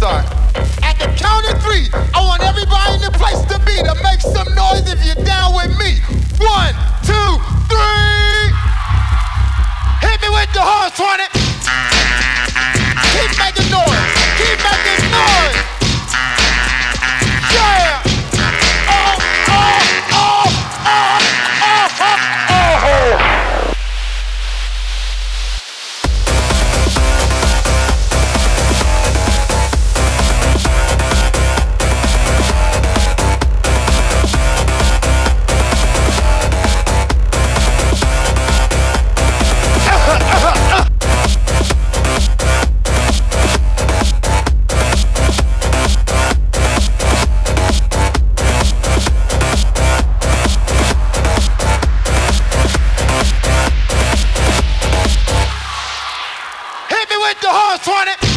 start. At the count of three, I want everybody in the place to be to make some noise if Horse on it.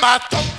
remember.